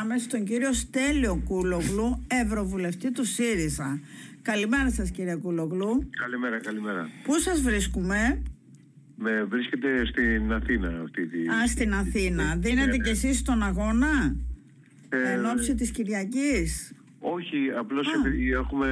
πάμε στον κύριο Στέλιο Κούλογλου, Ευρωβουλευτή του ΣΥΡΙΖΑ. Καλημέρα σας κύριε Κούλογλου. Καλημέρα, καλημέρα. Πού σας βρίσκουμε; Με βρίσκεται στην Αθήνα αυτή τη... Α, στην Αθήνα. Δίνετε κι εσείς στον αγώνα Ε, εν ώψη της Κυριακής; Όχι, απλώς Α. επειδή έχουμε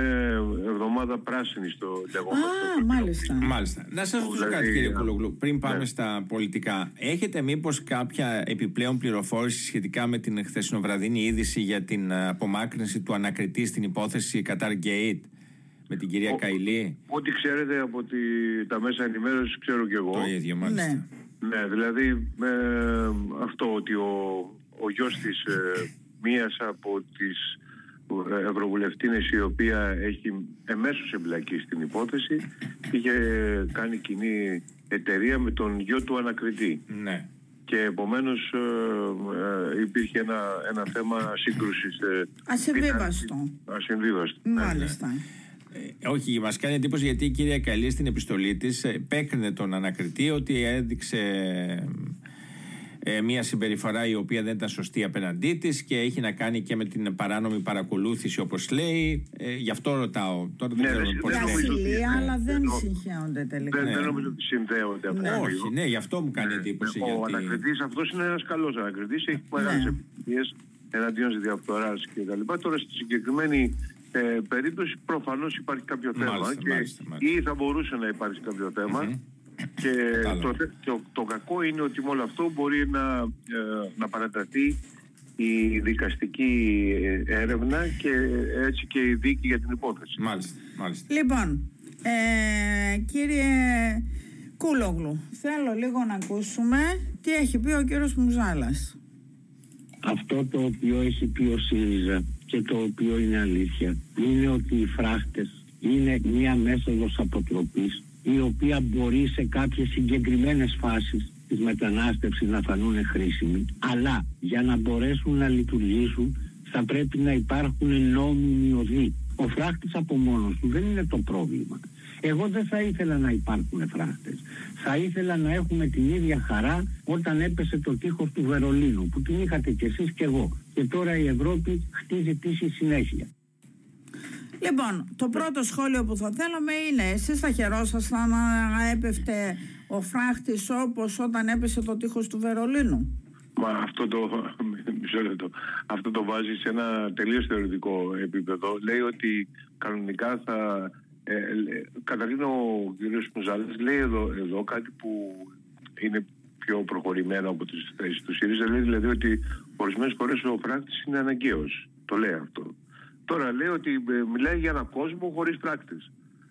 εβδομάδα πράσινη στο λεγόμενο. Α, μάλιστα. Μάλιστα. Να σας ρωτήσω Δηλαδή, κάτι, κύριε α, Κουλογλου, πριν πάμε ναι. στα πολιτικά. Έχετε μήπως κάποια επιπλέον πληροφόρηση σχετικά με την χθεσινοβραδινή είδηση για την α, απομάκρυνση του ανακριτή στην υπόθεση Qatar Gate με την κυρία Ο- Καηλή. Ό,τι ξέρετε από τη, τα μέσα ενημέρωσης ξέρω κι εγώ. Το ίδιο, μάλιστα. Ναι. Ναι, δηλαδή ε, αυτό ότι ο, ο γιος της ε, μίας από τις ε, ευρωβουλευτίνες η οποία έχει εμέσως εμπλακεί στην υπόθεση είχε κάνει κοινή εταιρεία με τον γιο του ανακριτή. Ναι. και επομένως ε, ε, υπήρχε ένα, ένα θέμα σύγκρουσης ε, Ασυμβίβαστο. πιθανής- ασυμβίβαστο. Ναι, ναι. Μάλιστα. Ε, όχι, μας κάνει εντύπωση γιατί η κυρία Καλή στην επιστολή της επέκρινε τον ανακριτή ότι έδειξε ε, μια συμπεριφορά η οποία δεν ήταν σωστή απέναντί της και έχει να κάνει και με την παράνομη παρακολούθηση, όπως λέει. Ε, γι' αυτό ρωτάω. Τώρα δεν Ναι, ξέρω δεν- πώς Η δεν νομίζω ότι- ασυλία, ναι, αλλά δεν ναι, συγχέονται τελικά. Δεν, Ναι. δεν νομίζω ότι συνδέονται αυτά. Ναι. τα Όχι, δύο. ναι, γι' αυτό μου κάνει εντύπωση. Ο γιατί... ανακριτής αυτός είναι ένας καλός ανακριτής, έχει μεγάλες Ναι. επιτυχίες εναντίον της διαφθοράς και τα λοιπά. Τώρα στη συγκεκριμένη ε, περίπτωση προφανώς υπάρχει κάποιο θέμα Μάλιστα, και μάλιστα, μάλιστα. ή θα μπορούσε να υπάρξει κάποιο θέμα. Μμμ. Και Κατάλαβα. το, θε- το, το κακό είναι ότι με όλο αυτό μπορεί να, ε, να παραταθεί η δικαστική ε, έρευνα και έτσι και η δίκη για την υπόθεση. Μάλιστα, μάλιστα. Λοιπόν, ε, κύριε Κούλογλου, θέλω λίγο να ακούσουμε τι έχει πει ο κύριος Μουζάλας. Αυτό το οποίο έχει πει ο ΣΥΡΙΖΑ και το οποίο είναι αλήθεια είναι ότι οι φράχτες είναι μία μέθοδος αποτροπής η οποία μπορεί σε κάποιες συγκεκριμένες φάσεις της μετανάστευσης να φανούν χρήσιμοι αλλά για να μπορέσουν να λειτουργήσουν θα πρέπει να υπάρχουν νόμιμοι οδοί. Ο φράχτης από μόνος του δεν είναι το πρόβλημα. Εγώ δεν θα ήθελα να υπάρχουν φράχτες. Θα ήθελα να έχουμε την ίδια χαρά όταν έπεσε το τείχος του Βερολίνου που την είχατε κι εσείς κι εγώ. Και τώρα η Ευρώπη χτίζει τύχη συνέχεια. Λοιπόν, το πρώτο σχόλιο που θα θέλαμε είναι εσείς θα χαιρόσασταν να έπεφτε ο φράχτης όπως όταν έπεσε το τείχος του Βερολίνου; Μα αυτό το, μισό λεπτό. αυτό το βάζει σε ένα τελείως θεωρητικό επίπεδο. Λέει ότι κανονικά θα... Ε, ε, καταρχήν ο κ. Μουζάλης λέει εδώ, εδώ κάτι που είναι πιο προχωρημένο από τις θέσεις του ΣΥΡΙΖΑ. Λέει δηλαδή ότι ορισμένες φορές ο φράκτης είναι αναγκαίος. Το λέει αυτό. Τώρα λέει ότι ε, μιλάει για έναν κόσμο χωρίς φράκτης.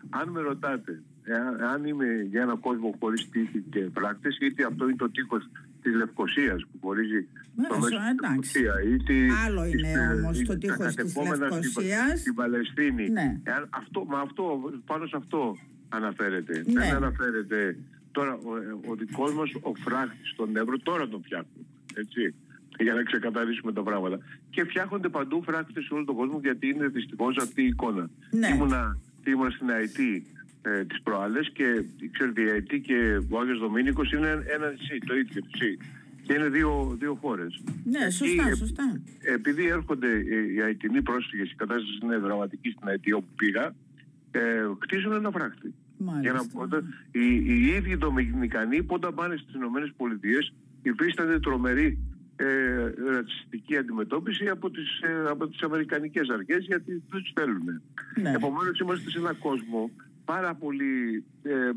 Αν με ρωτάτε, εάν, αν είμαι για έναν κόσμο χωρίς τύχη και φράκτης, είτε αυτό είναι το τείχος της Λευκοσίας που χωρίζει Ναι, το μέσο σω- της εντάξει. Λευκοσία, είτε Άλλο είναι είτε- όμως το είτε τείχος τα της κατεχόμενα στην- Λευκοσίας. Στην Παλαιστίνη. Ναι. Εάν αυτό, μα αυτό, πάνω σε αυτό αναφέρεται. Ναι. Δεν αναφέρεται τώρα ο, ο δικός μας ο φράχτης στον Εύρο, τώρα τον φτιάχνουμε. Έτσι για να ξεκαθαρίσουμε τα πράγματα. Και φτιάχνονται παντού φράκτες σε όλο τον κόσμο γιατί είναι δυστυχώς αυτή η εικόνα. Ναι. Ήμουνα, ήμουνα στην ΑΕΤ ε, τις προάλλες και ξέρετε η ΑΕΤ και ο Άγιος Δομήνικος είναι ένα νησί, το ίδιο νησί. Και είναι δύο, δύο χώρες. Ναι, Εκεί, σωστά, ε, σωστά. επειδή έρχονται ε, οι Αιτινοί πρόσφυγες, η κατάσταση είναι δραματική στην Αιτή όπου πήγα, ε, κτίζουν ένα φράχτη. Μάλιστα. Για να, όταν, οι, οι ίδιοι Δομινικανοί που όταν πάνε στις Ηνωμένες Πολιτείες υφίστανται τρομερή ε, ρατσιστική αντιμετώπιση από τις, ε, από τις Αμερικανικές αρχές γιατί δεν τους θέλουν. Ναι. Επομένως είμαστε σε έναν κόσμο πάρα πολύ ε, ε,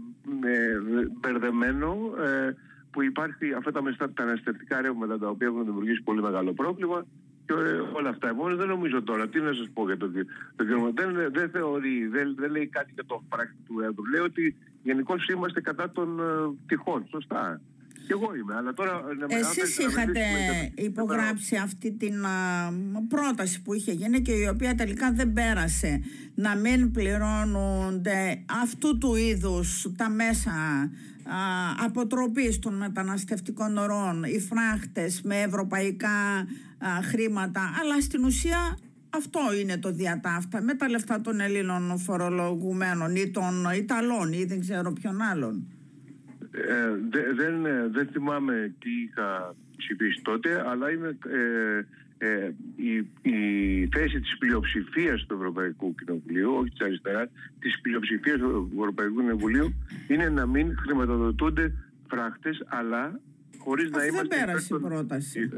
μπερδεμένο ε, που υπάρχει αυτά τα μεταναστευτικά ρεύματα τα οποία έχουν δημιουργήσει πολύ μεγάλο πρόβλημα και ε, όλα αυτά. Επομένως δεν νομίζω τώρα, τι να σας πω για το, το κύριο δεν, δεν θεωρεί, δεν, δεν λέει κάτι για το πράξη του Εύρου. Λέει ότι γενικώς είμαστε κατά των ε, τυχών. Σωστά. Και εγώ είμαι, αλλά τώρα... ε, να με- αν Εσείς θέλετε να είχατε μιλήσουμε για- υπογράψει αυτή την α, πρόταση που είχε γίνει και η οποία τελικά δεν πέρασε. Να μην πληρώνονται αυτού του είδους τα μέσα α, αποτροπής των μεταναστευτικών ορών, οι φράχτες με ευρωπαϊκά α, χρήματα, αλλά στην ουσία αυτό είναι το διατάφτα με τα λεφτά των Ελλήνων φορολογουμένων ή των Ιταλών ή δεν ξέρω ποιον άλλον. Ε, δε- δεν, ε, δεν θυμάμαι τι είχα ψηφίσει τότε, αλλά είμαι, ε, ε, η, η θέση της πλειοψηφίας του Ευρωπαϊκού Κοινοβουλίου, όχι της αριστεράς, της πλειοψηφίας του Ευρωπαϊκού Κοινοβουλίου είναι να μην χρηματοδοτούνται φράχτες, αλλά χωρίς να Αυτή είμαστε... δεν πέρασε η υπέρ των- πρόταση.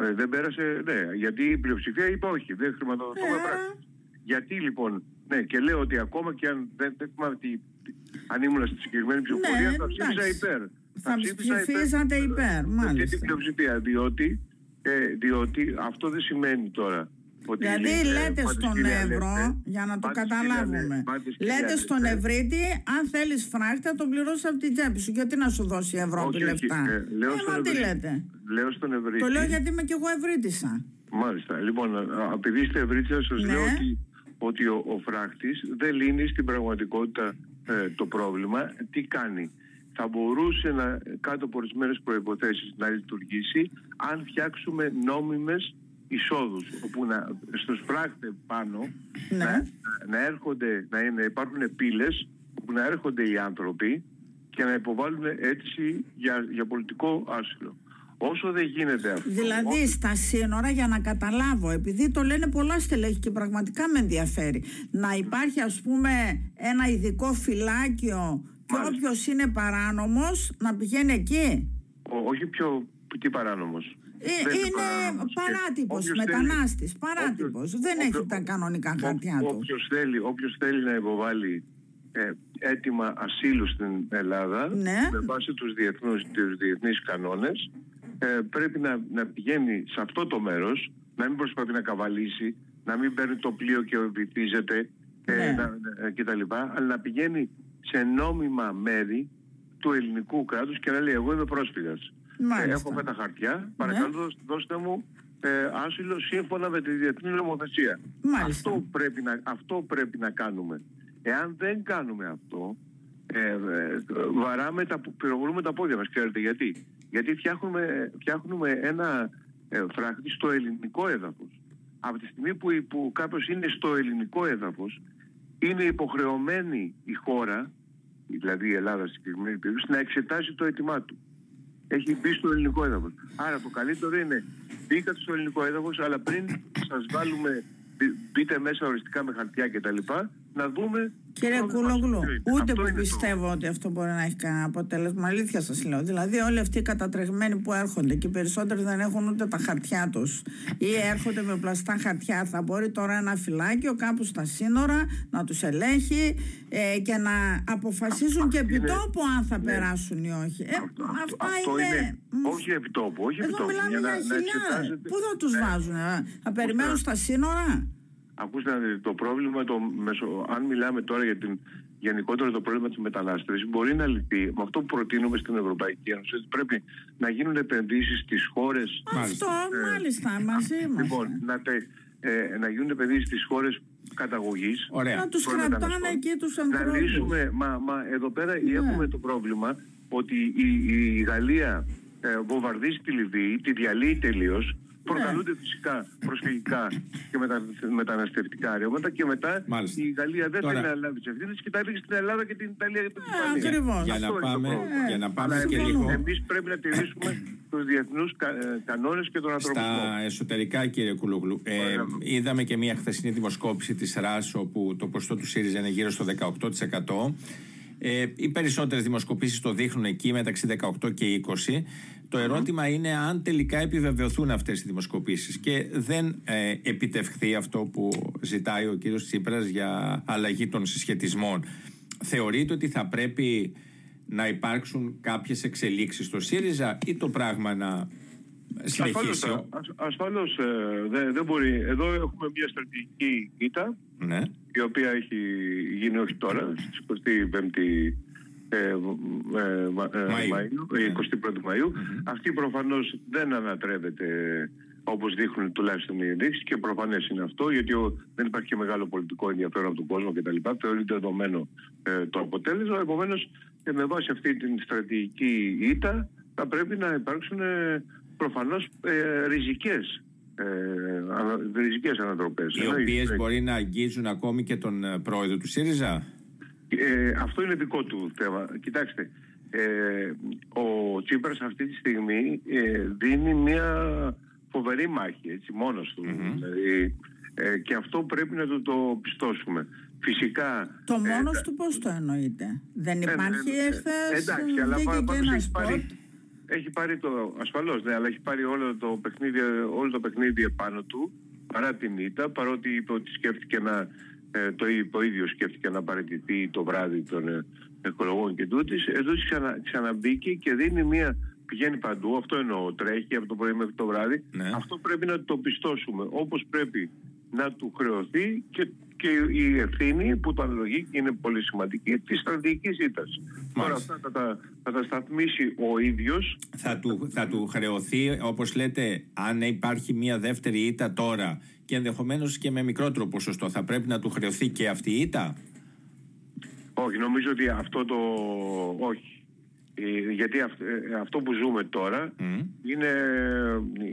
Ε, δεν πέρασε, ναι, γιατί η πλειοψηφία είπε όχι, δεν χρηματοδοτούμε Ε. φράχτες. Γιατί λοιπόν, ναι, και λέω ότι ακόμα και αν δεν, δεν θυμάμαι τι, τι- αν ήμουν στη συγκεκριμένη ψηφοφορία, Ναι, θα ψήφιζα εντάξει. υπέρ. Θα ψηφίζατε υπέρ, Με αυτή μάλιστα. την πλειοψηφία, διότι, ε, διότι αυτό δεν σημαίνει τώρα ότι... Δηλαδή ε, λέτε πάντες στον κυρία Εύρο, λέτε, για να το πάντες κυρία καταλάβουμε. λέτε, πάντες κυρία Λέτε λέτε, στον Ευρύτη, αν θέλεις φράχτη, θα τον πληρώσεις από την τσέπη σου. Γιατί να σου δώσει η Ευρώπη όχι, όχι, λεφτά; ε, λέω Ε, στον μα τι Ευρύτη. λέτε; Λέω στον Ευρύτη. Το λέω γιατί είμαι κι εγώ Ευρύτησα. Μάλιστα. Λοιπόν, α- επειδή είστε ευρύτερα, σας Ναι. λέω ότι, ότι ο, ο φράχτης δεν λύνει στην πραγματικότητα ε, το πρόβλημα. Τι κάνει. Θα μπορούσε να, κάτω από ορισμένες προποθέσει να λειτουργήσει αν φτιάξουμε νόμιμες εισόδους όπου να, στους φράχτες πάνω Ναι. να, να έρχονται, να, είναι, υπάρχουν πύλες όπου να έρχονται οι άνθρωποι και να υποβάλουν αίτηση για, για πολιτικό άσυλο. Όσο δεν γίνεται αυτό... Δηλαδή στα σύνορα για να καταλάβω, επειδή το λένε πολλά στελέχη και πραγματικά με ενδιαφέρει, να υπάρχει ας πούμε ένα ειδικό φυλάκιο και Μάλιστα. όποιος είναι παράνομος να πηγαίνει εκεί; Ο- όχι πιο τι παράνομος. Ε, Δεν είναι παράνομος. Και παράτυπος, όποιος μετανάστης, θέλει- παράτυπος. όποιος- Δεν έχει όποιος- τα κανονικά Ό- χαρτιά του. Όποιος θέλει, όποιος θέλει να υποβάλει ε, έτοιμα ασύλου στην Ελλάδα Ναι. με βάση τους, διεθνούς, τους διεθνείς κανόνες ε, πρέπει να, να πηγαίνει σε αυτό το μέρος να μην προσπαθεί να καβαλήσει να μην παίρνει το πλοίο και βυθίζεται ε, Ναι. να, ε, και τα λοιπά, αλλά να πηγαίνει σε νόμιμα μέρη του ελληνικού κράτους και να λέει εγώ είμαι πρόσφυγας. Μάλιστα. Ναι. Ε, έχω με τα χαρτιά. Παρακαλώ, δώστε- δώστε μου ε, άσυλο σύμφωνα με τη διεθνή νομοθεσία. Μάλιστα. Αυτό πρέπει, να, αυτό πρέπει να κάνουμε. Εάν δεν κάνουμε αυτό, ε, ε, βαράμε τα, πυροβολούμε τα πόδια μας. Ξέρετε γιατί. Γιατί φτιάχνουμε, φτιάχνουμε ένα ε, φράχτη στο ελληνικό έδαφος. Από τη στιγμή που, που κάποιος είναι στο ελληνικό έδαφος, είναι υποχρεωμένη η χώρα, δηλαδή η Ελλάδα στην συγκεκριμένη περίπτωση, να εξετάσει το αίτημά του έχει μπει στο ελληνικό έδαφος. Άρα το καλύτερο είναι μπήκατε στο ελληνικό έδαφος, αλλά πριν σας βάλουμε, μπη- μπείτε μέσα οριστικά με χαρτιά κτλ. Να δούμε. Κύριε το πρόβλημα Κούλογλου, ποιο είναι. ούτε Αυτό που είναι το- πιστεύω ότι αυτό μπορεί να έχει κανένα αποτέλεσμα. Αλήθεια σας λέω. Δηλαδή, όλοι αυτοί οι κατατρεγμένοι που έρχονται και οι περισσότεροι δεν έχουν ούτε τα χαρτιά τους ή έρχονται με πλαστά χαρτιά. Θα μπορεί τώρα ένα φυλάκιο κάπου στα σύνορα να τους ελέγχει ε, και να αποφασίζουν και επί είναι- τόπου αν θα ναι. περάσουν ή όχι. Ε, Αυτό- αυτά αυτό είναι. μ, όχι επιτόπου. Όχι Εδώ επιτόπου. μιλάμε για για να- να χιλιάδες. εξετάζετε- Πού θα τους Ναι. βάζουν, ε; θα περιμένουν στα σύνορα; Ακούστε να δείτε, το πρόβλημα, το μεσο... αν μιλάμε τώρα για την γενικότερο το πρόβλημα της μετανάστευσης μπορεί να λυθεί με αυτό που προτείνουμε στην Ευρωπαϊκή Ένωση ότι πρέπει να γίνουν επενδύσεις στις χώρες Αυτό, Ε, μάλιστα, μαζί μας. Λοιπόν, να, τε, ε, να γίνουν επενδύσεις στις χώρες καταγωγής. Ωραία. Να τους των κρατάνε μεταναστών. εκεί τους Να ανθρώπους. λύσουμε, μα, μα εδώ πέρα Ναι. έχουμε το πρόβλημα ότι η, η Γαλλία ε, βομβαρδίζει τη Λιβύη, τη διαλύει τελείως, Ναι. Προκαλούνται φυσικά προσφυγικά και μετα, μεταναστευτικά ρεύματα και μετά Μάλιστα. η Γαλλία δεν Τώρα- θέλει να λάβει τις ευθύνες και τα ρίχνει στην Ελλάδα και την Ιταλία και την Ε, Ισπανία. ακριβώς. Για να Αυτό είναι το πάμε- πρόβλημα. για να πάμε Αλλά και εμείς- λίγο- Εμείς πρέπει να τηρήσουμε τους διεθνούς κα, ε, κανόνες και τον ανθρωπισμό. Στα εσωτερικά, κύριε Κουλογλου, ε, Παρακαλώ. είδαμε και μια χθεσινή δημοσκόπηση της ΡΑΣ όπου το ποσοστό του ΣΥΡΙΖΑ είναι γύρω στο 18%. Ε, οι περισσότερες δημοσκοπήσεις το δείχνουν εκεί μεταξύ 18 και 20. Το ερώτημα είναι αν τελικά επιβεβαιωθούν αυτές οι δημοσκοπήσεις και δεν ε, επιτευχθεί αυτό που ζητάει ο κύριος Τσίπρας για αλλαγή των συσχετισμών. Θεωρείτε ότι θα πρέπει να υπάρξουν κάποιες εξελίξεις στο ΣΥΡΙΖΑ ή το πράγμα να Ασφαλώς, συνεχίσει. ο- ασ- ασφαλώς ε, δεν, δεν μπορεί. Εδώ έχουμε μια στρατηγική ήττα Ναι. η οποία έχει γίνει όχι τώρα, στις 25η ε, β- ε, Μα- ε, Μαΐου. Μαΐου, ε, Ναι. 21η Μαΐου. Αυτή προφανώς δεν ανατρέπεται όπως δείχνουν τουλάχιστον οι ενδείξεις και προφανές είναι αυτό γιατί ο- δεν υπάρχει και μεγάλο πολιτικό ενδιαφέρον από τον κόσμο κτλ. Θεωρείται δεδομένο ε, το αποτέλεσμα. Επομένως ε, με βάση αυτή την στρατηγική ήττα θα πρέπει να υπάρξουν ε, προφανώς ε, ριζικές ε, ανα- ριζικές ανατροπές. Οι Εννοείται. οποίες μπορεί να αγγίζουν ακόμη και τον ε, πρόεδρο του ΣΥΡΙΖΑ; Ε, αυτό είναι δικό του θέμα. Κοιτάξτε, ε, ο Τσίπρας αυτή τη στιγμή ε, δίνει μια φοβερή μάχη, έτσι, μόνος του. Δηλαδή, ε, και αυτό πρέπει να το, το πιστώσουμε. Φυσικά... Το ε, μόνος του πώς το εννοείται. Δεν ε, υπάρχει ε, ε, εχθές Εντάξει, αλλά βγήκε πά- και πάντως ένα έχει πάρει, σποτ. έχει πάρει το, ασφαλώς, ναι, αλλά έχει πάρει όλο το παιχνίδι, όλο το παιχνίδι επάνω του, παρά την ήττα, παρότι είπε ότι σκέφτηκε να, ε, το, ί- το ίδιο σκέφτηκε να παραιτηθεί το βράδυ των ε, εκλογών και τούτης, εδώ ξανα, ξαναμπήκε και δίνει μια, πηγαίνει παντού, αυτό εννοώ, τρέχει από το πρωί μέχρι το βράδυ, Ναι. αυτό πρέπει να το πιστώσουμε, όπως πρέπει να του χρεωθεί και, και η ευθύνη που το αναλογεί και είναι πολύ σημαντική της στρατηγικής ήττας. Τώρα αυτά θα τα, θα τα σταθμίσει ο ίδιος Θα του, θα του χρεωθεί, όπως λέτε, αν υπάρχει μια δεύτερη ήττα τώρα και ενδεχομένως και με μικρότερο ποσοστό, θα πρέπει να του χρεωθεί και αυτή η ήττα; Όχι, νομίζω ότι αυτό το... Όχι. Ε, Γιατί αυ- ε, αυτό που ζούμε τώρα Μμ. είναι,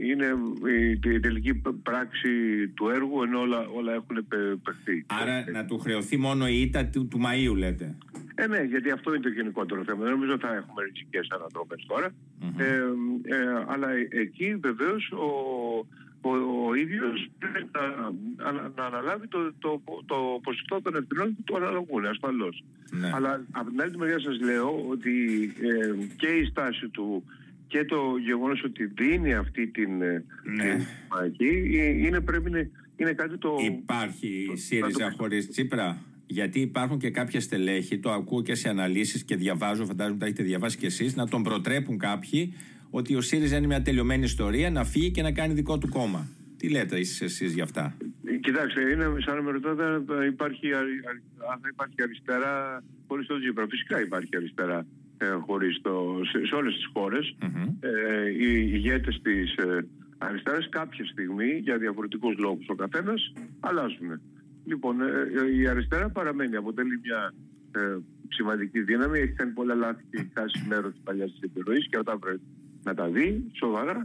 είναι η, η τελική π- πράξη του έργου ενώ όλα, όλα έχουν πε- παιχτεί. Άρα να του χρεωθεί μόνο η ήττα του, του Μαΐου, λέτε. Ε, ναι, γιατί αυτό είναι το γενικότερο θέμα. Δεν νομίζω ότι θα έχουμε ριζικές ανατροπές τώρα. Ε, ε, αλλά ε- εκεί βεβαίως ο, ο, ο ίδιος πρέπει να, να, να αναλάβει το, το, το ποσοστό των ευθυνών που του αναλογούν, ασφαλώς. Ναι. Αλλά από την άλλη μεριά σας λέω ότι ε, και η στάση του και το γεγονός ότι δίνει αυτή την, ε, Ναι. την μάχη ε, είναι, πρέπει να, είναι κάτι το... Υπάρχει το- η ΣΥΡΙΖΑ το- χωρίς Τσίπρα; Γιατί υπάρχουν και κάποια στελέχη, το ακούω και σε αναλύσεις και διαβάζω, φαντάζομαι τα έχετε διαβάσει κι εσείς, να τον προτρέπουν κάποιοι ότι ο ΣΥΡΙΖΑ είναι μια τελειωμένη ιστορία, να φύγει και να κάνει δικό του κόμμα. Τι λέτε εσείς, εσείς γι' αυτά; Κοιτάξτε, είναι σαν να με ρωτάτε αν υπάρχει, αρι- αρι- αν θα υπάρχει αριστερά χωρίς τον Τζίπρα. Φυσικά υπάρχει αριστερά ε, χωρίς το, σε, σε όλες τις χώρες. Μμμ. Ε, οι ηγέτες της ε, αριστεράς κάποια στιγμή, για διαφορετικούς λόγους ο καθένας, αλλάζουν. Λοιπόν, ε, ε, η αριστερά παραμένει, αποτελεί μια ε, σημαντική δύναμη, έχει κάνει πολλά λάθη και έχει χάσει μέρος της παλιάς της επιρροής και όταν πρέπει να τα δει σοβαρά.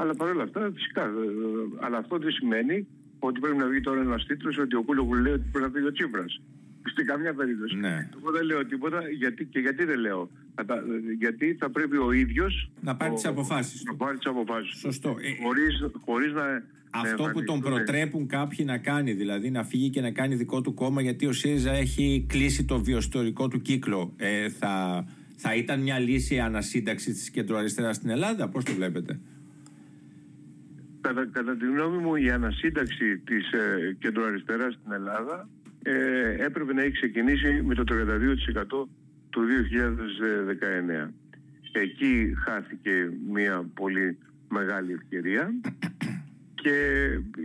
Αλλά παρόλα αυτά, φυσικά, ε, ε, αλλά αυτό δεν σημαίνει ότι πρέπει να βγει τώρα ένας τίτλος ότι ο Κούλογου λέει ότι πρέπει να φύγει ο Τσίπρας. Στην καμιά περίπτωση. Ναι. Εγώ δεν λέω τίποτα γιατί, και γιατί δεν λέω. Θα τα- γιατί θα πρέπει ο ίδιος Να πάρει τις αποφάσεις Να του. πάρει τις αποφάσεις. Σωστό. Ε, Χωρίς, χωρίς να. Αυτό να που τον εμφανιστούν- προτρέπουν κάποιοι να κάνει, δηλαδή να φύγει και να κάνει δικό του κόμμα, γιατί ο ΣΥΡΙΖΑ έχει κλείσει το βιοστορικό του κύκλο. Ε, θα, θα ήταν μια λύση ανασύνταξης της κεντροαριστεράς στην Ελλάδα, πώς το βλέπετε; Κατά, κατά τη γνώμη μου η ανασύνταξη της ε, κεντροαριστεράς στην Ελλάδα ε, έπρεπε να έχει ξεκινήσει με το 32% του 2019. Εκεί χάθηκε μια πολύ μεγάλη ευκαιρία και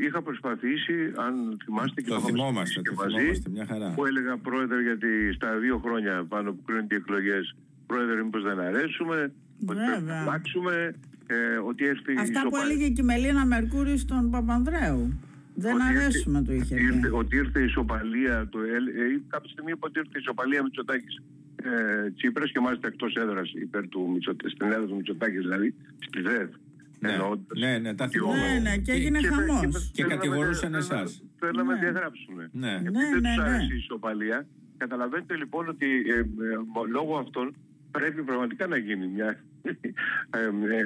είχα προσπαθήσει, αν θυμάστε και Το είχαμε θυμόμαστε, συζητήσει το και θυμόμαστε, μια χαρά. που έλεγα πρόεδρε γιατί στα δύο χρόνια πάνω που κρίνονται οι εκλογές πρόεδρε μήπως δεν αρέσουμε, ότι πρέπει να Βέβαια. αλλάξουμε, ε, ότι έρθει η Αυτά που ισοπαλία. έλεγε και η Μελίνα Μερκούρη στον Παπανδρέου. Δεν Ότι ήρθε- αρέσουμε, του είχε πει. ήρθε- Ότι ήρθε η ισοπαλία του ΕΛ, ε, κάποια στιγμή είπε ότι ήρθε η ισοπαλία Μητσοτάκης ε, Τσίπρας και μάλιστα εκτός έδρας υπέρ του Μητσοτάκη, στην έδρα του Μητσοτάκης δηλαδή, στη ΔΕΔ. Ναι, εννοώντας. ναι, ναι, τα Και θυμόμαστε. Ναι, ναι, και έγινε και- χαμός. Και θέλαμε- κατηγορούσαν θέλαμε- εσάς. Θέλαμε να Ναι. διαγράψουμε. Ναι. Επειδή Ναι, δεν ναι, τους ναι. άρεσε η ισοπαλία, καταλαβαίνετε λοιπόν ότι ε, ε, λόγω αυτών πρέπει πραγματικά να γίνει μια ε, ε,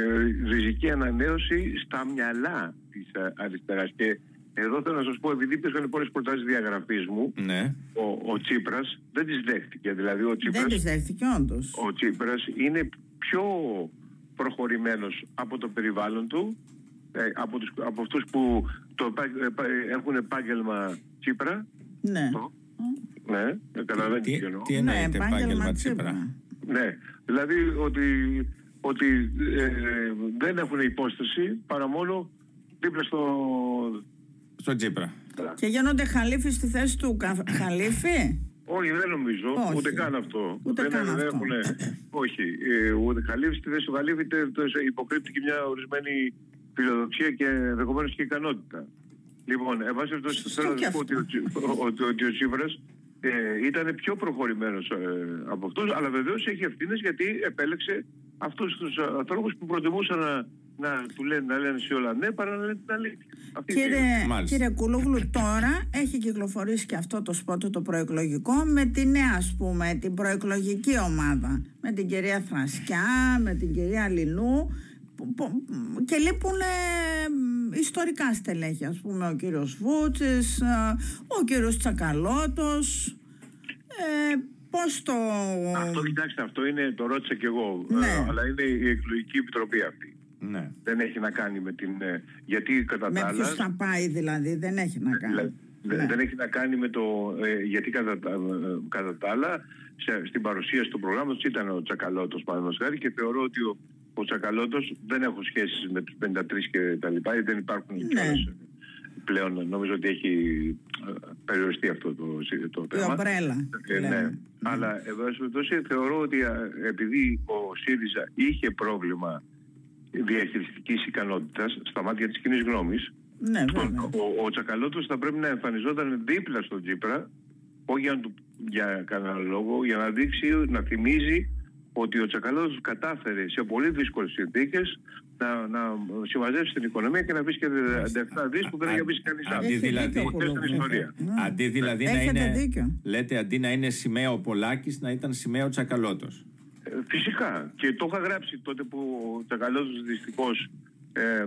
ριζική ανανέωση στα μυαλά της ε, αριστεράς. Και εδώ θέλω να σας πω, επειδή υπήρχαν πολλές προτάσεις διαγραφής μου, Ναι. ο, ο Τσίπρας δεν τις δέχτηκε. Δηλαδή ο Δεν Τσίπρας, τη δέχτηκε, όντως. ο Τσίπρας είναι πιο προχωρημένος από το περιβάλλον του, ε, από, τους, από αυτούς που το, επά- επά- έχουν επάγγελμα Τσίπρα. Ναι. Το, ναι, καταλαβαίνετε Τι, τι εννοώ. τι εννοείται Ναι, επάγγελμα Τσίπρα; Τσίπρα. Ναι, δηλαδή ότι, ότι ε, δεν έχουν υπόσταση παρά μόνο δίπλα στο... Στο Τσίπρα. Και γίνονται χαλίφοι στη θέση του κα- χαλίφη; Όχι, δεν νομίζω. Όχι. Ούτε καν αυτό. Ούτε δεν, καν δεν αυτό. Έχουν, όχι. Ε, ούτε Χαλίφη, στη θέση του Χαλίφη τε- το υποκρύπτει και μια ορισμένη φιλοδοξία και ενδεχομένως και ικανότητα. Λοιπόν, εν πάση περιπτώσει, Σωστό θέλω να και σα πω αυτό; ότι ο, Τσι- ο- ότι- ότι ο Τσίπρας ε, ήταν πιο προχωρημένος από αυτούς, αλλά βεβαίως έχει ευθύνες γιατί επέλεξε αυτούς τους ανθρώπους που προτιμούσαν να, να του λένε, να λένε σε όλα ναι παρά να λένε την αλήθεια. Αυτή είναι. Κύριε, Μάλιστα. κύριε Κούλογλου, τώρα έχει κυκλοφορήσει και αυτό το σπότ το προεκλογικό με τη νέα, ας πούμε, την προεκλογική ομάδα. Με την κυρία Θρασκιά, με την κυρία Λινού που- που- και λείπουν ιστορικά στελέχη, ας πούμε ο κύριος Βούτσης, ο κύριος Τσακαλώτος. Ε, πώς το... Αυτό, κοιτάξτε, αυτό είναι, το ρώτησα κι εγώ, Ναι. ε, αλλά είναι η εκλογική επιτροπή αυτή. Ναι. Δεν έχει να κάνει με την... ε, γιατί κατά Με τα ποιους άλλα... θα πάει δηλαδή, δεν έχει να κάνει. Δηλαδή, Ναι. Δεν έχει να κάνει με το. ε, γιατί κατά, τα- ε, κατά τα άλλα, σε- στην παρουσίαση του προγράμματος ήταν ο Τσακαλώτος, παραδείγματος χάρη, και θεωρώ ότι ο, ο Τσακαλώτος δεν έχω σχέσεις με τους 53 και τα λοιπά, γιατί δεν υπάρχουν Ναι. κιόλας, ε, πλέον. Νομίζω ότι έχει ε, περιοριστεί αυτό το, το Η θέμα. ομπρέλα. Ε, ναι. λέμε. Αλλά εδώ πάση περιπτώσει θεωρώ ότι α, επειδή ο ΣΥΡΙΖΑ είχε πρόβλημα διαχειριστικής ικανότητας στα μάτια της κοινής γνώμης, Ναι, βέβαια. ο, ο Τσακαλώτος θα πρέπει να εμφανιζόταν δίπλα στον Τσίπρα, όχι για, να του, για κανένα λόγο, για να δείξει, να θυμίζει ότι ο Τσακαλώτος κατάφερε σε πολύ δύσκολες συνθήκες να, να συμμαζέψει την οικονομία και να βρει και 17 δις που δεν έχει βρει κανείς Αντί άλλος. Έχει δηλαδή- δίκιο ο Ποτέ στην Κουλόγλου. ιστορία. Ναι. Αντί δηλαδή να Έχετε είναι. δίκιο. Λέτε αντί να είναι σημαία ο Πολάκης να ήταν σημαία ο Τσακαλώτος. Ε, Φυσικά. Και το είχα γράψει τότε που ο Τσακαλώτος δυστυχώς ε, ε,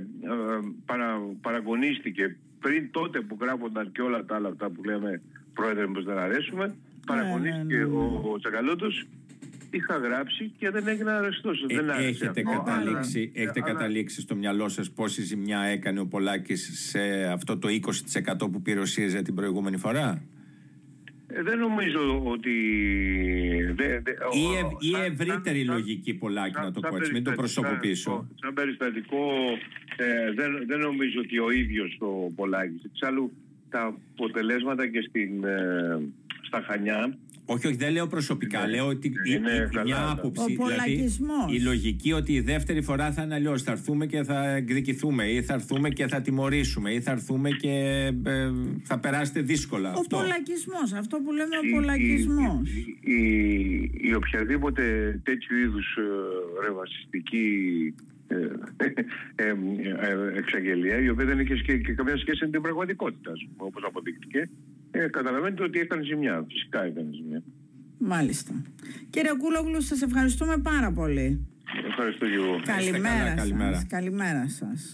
παρα, παραγωνίστηκε πριν τότε που γράφονταν και όλα τα άλλα αυτά που λέμε πρόεδρε πως δεν αρέσουμε παραγωνίστηκε ναι, ναι, ναι. Ο, ο Τσακαλώτος είχα γράψει και δεν έγινε αρεστός Ε, δεν άρεσε έχετε αυτό, καταλήξει, αλλά- έχετε αλλά- καταλήξει στο μυαλό σας πόση ζημιά έκανε ο Πολάκης σε αυτό το 20% που πήρε ο ΣΥΡΙΖΑ την προηγούμενη φορά; Ε, δεν νομίζω ότι... Δε, δε, Ή, ο- ευ- ή σαν- ευρύτερη σαν- σαν- λογική Πολάκη, να το σαν πω έτσι, μην το περιστατικά- προσωποποιήσω. Σαν περιστατικό ε, δεν, δεν νομίζω ότι ο ίδιος ο Πολάκης. Εξάλλου τα αποτελέσματα και στην, ε, στα Χανιά Όχι, όχι, δεν λέω προσωπικά. Ναι. Λέω ότι η- Είναι η- καλά, μια καλά. άποψη. Ο δηλαδή, πολακισμός. η λογική ότι η δεύτερη φορά θα είναι αλλιώς. Θα έρθουμε και θα εκδικηθούμε, ή θα έρθουμε και θα τιμωρήσουμε, ή θα έρθουμε και ε, θα περάσετε δύσκολα. Ο αυτό. πολακισμός, αυτό που λέμε ο η- πολακισμός. η, η, η οποιαδήποτε τέτοιου είδους ε, ρευασιστική ε, ε, ε, ε, εξαγγελία η οποία δεν είχε και, και καμία σχέση με την πραγματικότητα ας πούμε, όπως αποδείχτηκε ε, καταλαβαίνετε ότι έκανε ζημιά φυσικά έκανε ζημιά Μάλιστα. Κύριε Κούλογλου, σας ευχαριστούμε πάρα πολύ. ευχαριστώ και εγώ καλά, Καλημέρα καλημέρα. σας. Καλημέρα σας.